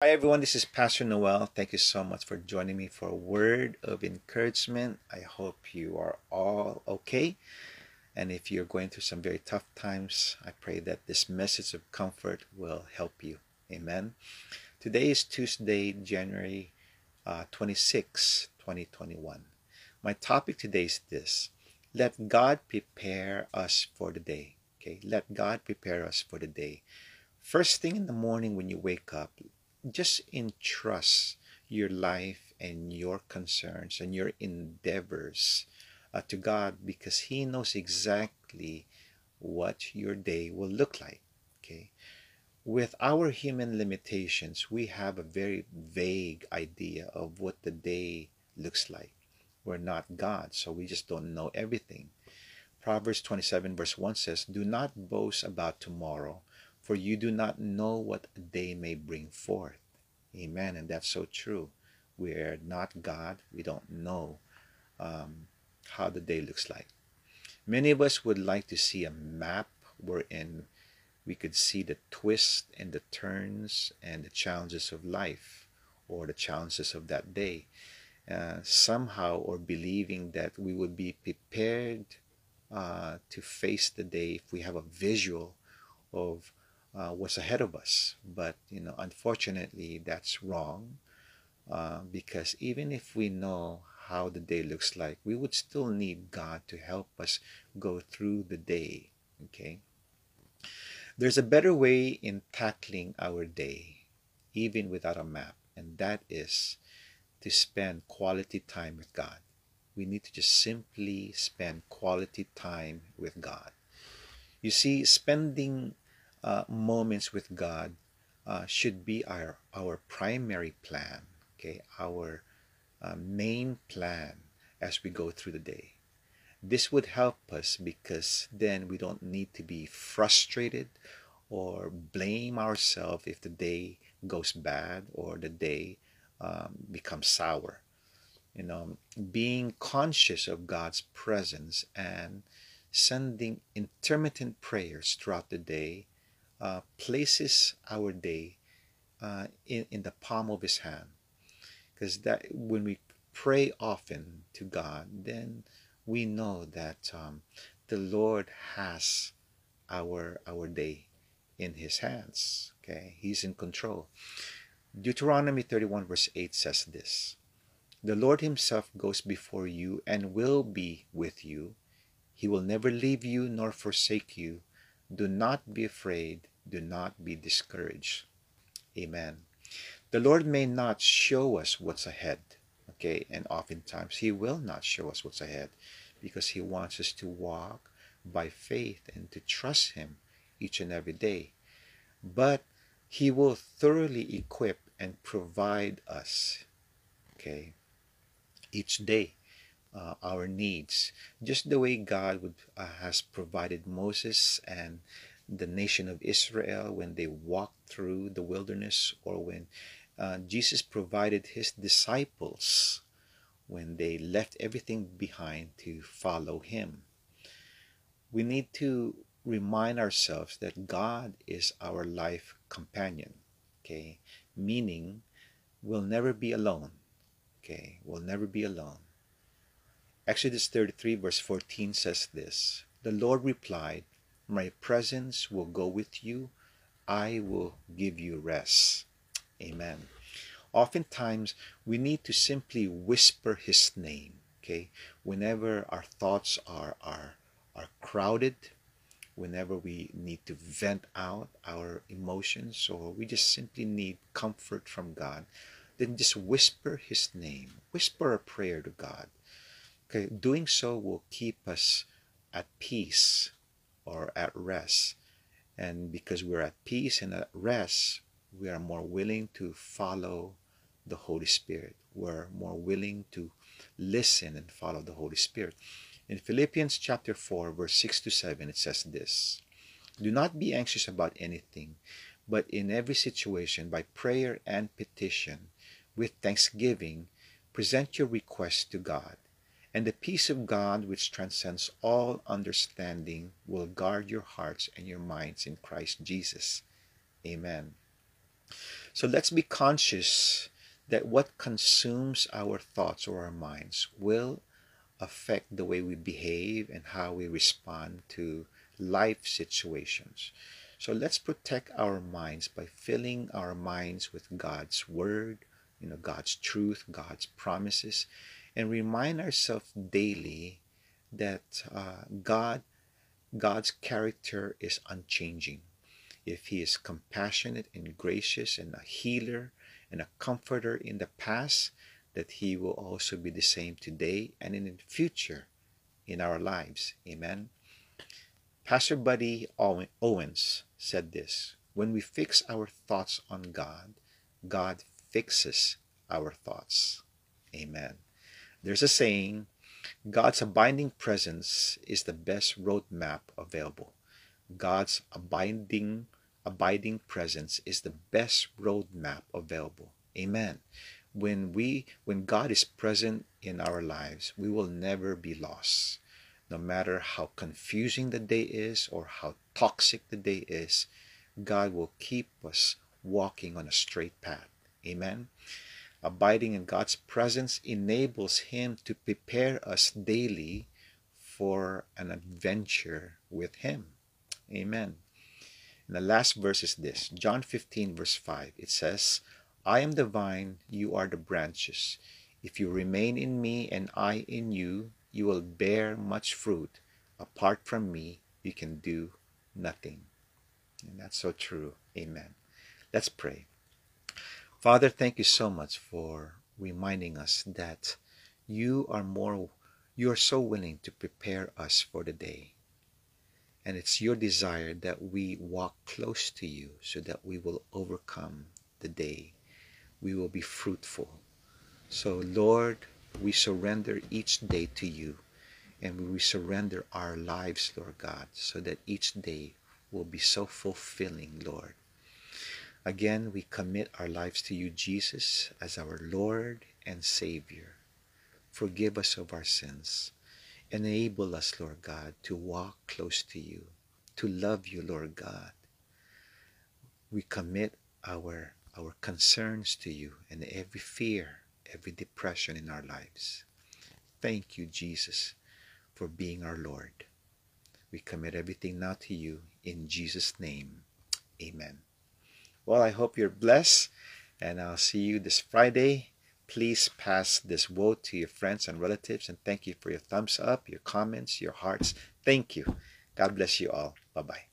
Hi, everyone. This is Pastor Noel. Thank you so much for joining me for a word of encouragement. I hope you are all okay. And if you're going through some very tough times, I pray that this message of comfort will help you. Amen. Today is Tuesday, January uh, 26, 2021. My topic today is this Let God prepare us for the day. Okay, let God prepare us for the day. First thing in the morning when you wake up, just entrust your life and your concerns and your endeavors uh, to God because He knows exactly what your day will look like. Okay. With our human limitations, we have a very vague idea of what the day looks like. We're not God, so we just don't know everything. Proverbs 27, verse 1 says, Do not boast about tomorrow, for you do not know what a day may bring forth. Amen. And that's so true. We're not God. We don't know um, how the day looks like. Many of us would like to see a map wherein we could see the twists and the turns and the challenges of life or the challenges of that day. Uh, somehow, or believing that we would be prepared uh, to face the day if we have a visual of uh, what's ahead of us. But you know, unfortunately, that's wrong uh, because even if we know how the day looks like, we would still need God to help us go through the day. Okay. There's a better way in tackling our day, even without a map, and that is to spend quality time with God. We need to just simply spend quality time with God. You see, spending uh, moments with God uh, should be our our primary plan. Okay, our uh, main plan as we go through the day. This would help us because then we don't need to be frustrated or blame ourselves if the day goes bad or the day um, becomes sour. You know, being conscious of God's presence and sending intermittent prayers throughout the day uh, places our day uh, in, in the palm of his hand. Because that when we pray often to god then we know that um, the lord has our our day in his hands okay? He's in control. Deuteronomy 31 verse 8 says this the lord himself goes before you and will be with you. He will never leave you nor forsake you do not be afraid. Do not be discouraged. Amen. The Lord may not show us what's ahead, okay? And oftentimes He will not show us what's ahead because He wants us to walk by faith and to trust Him each and every day. But He will thoroughly equip and provide us, okay, each day uh, our needs, just the way God would, uh, has provided Moses and the nation of Israel when they walked through the wilderness, or when uh, Jesus provided his disciples when they left everything behind to follow him. We need to remind ourselves that God is our life companion, okay? Meaning, we'll never be alone, okay? We'll never be alone. Exodus 33, verse 14 says this The Lord replied, My presence will go with you, I will give you rest. Amen. Oftentimes, we need to simply whisper His name, okay? Whenever our thoughts are, are, are crowded, whenever we need to vent out our emotions, or we just simply need comfort from God, then just whisper His name. Whisper a prayer to God Okay, doing so will keep us at peace or at rest. And because we're at peace and at rest, we are more willing to follow the Holy Spirit. We're more willing to listen and follow the Holy Spirit. In Philippians chapter 4, verse 6 to 7, it says this Do not be anxious about anything, but in every situation, by prayer and petition, with thanksgiving, present your requests to God and the peace of God, which transcends all understanding, will guard your hearts and your minds in Christ Jesus. Amen. So let's be conscious that what consumes our thoughts or our minds will affect the way we behave and how we respond to life situations. So let's protect our minds by filling our minds with God's word, you know, God's truth, God's promises, and remind ourselves daily that uh, God, God's character is unchanging. If He is compassionate and gracious and a healer and a comforter in the past, that He will also be the same today and in the future in our lives. Amen. Pastor Buddy Owens said this When we fix our thoughts on God, God fixes our thoughts. Amen. There's a saying God's abiding presence is the best roadmap available. God's abiding abiding presence is the best roadmap available. Amen. When we when God is present in our lives, we will never be lost. No matter how confusing the day is or how toxic the day is, God will keep us walking on a straight path. Amen. Abiding in God's presence enables Him to prepare us daily for an adventure with Him. Amen. And the last verse is this John 15, verse 5. It says, I am the vine, you are the branches. If you remain in me and I in you, you will bear much fruit. Apart from me, you can do nothing. And that's so true. Amen. Let's pray. Father, thank you so much for reminding us that you are more you are so willing to prepare us for the day. And it's your desire that we walk close to you so that we will overcome the day. We will be fruitful. So, Lord, we surrender each day to you and we surrender our lives, Lord God, so that each day will be so fulfilling, Lord. Again, we commit our lives to you, Jesus, as our Lord and Savior. Forgive us of our sins. Enable us, Lord God, to walk close to you, to love you, Lord God. We commit our, our concerns to you and every fear, every depression in our lives. Thank you, Jesus, for being our Lord. We commit everything now to you in Jesus' name. Amen. Well, I hope you're blessed, and I'll see you this Friday Please pass this vote to your friends and relatives and thank you for your thumbs up, your comments, your hearts. Thank you. God bless you all. Bye bye.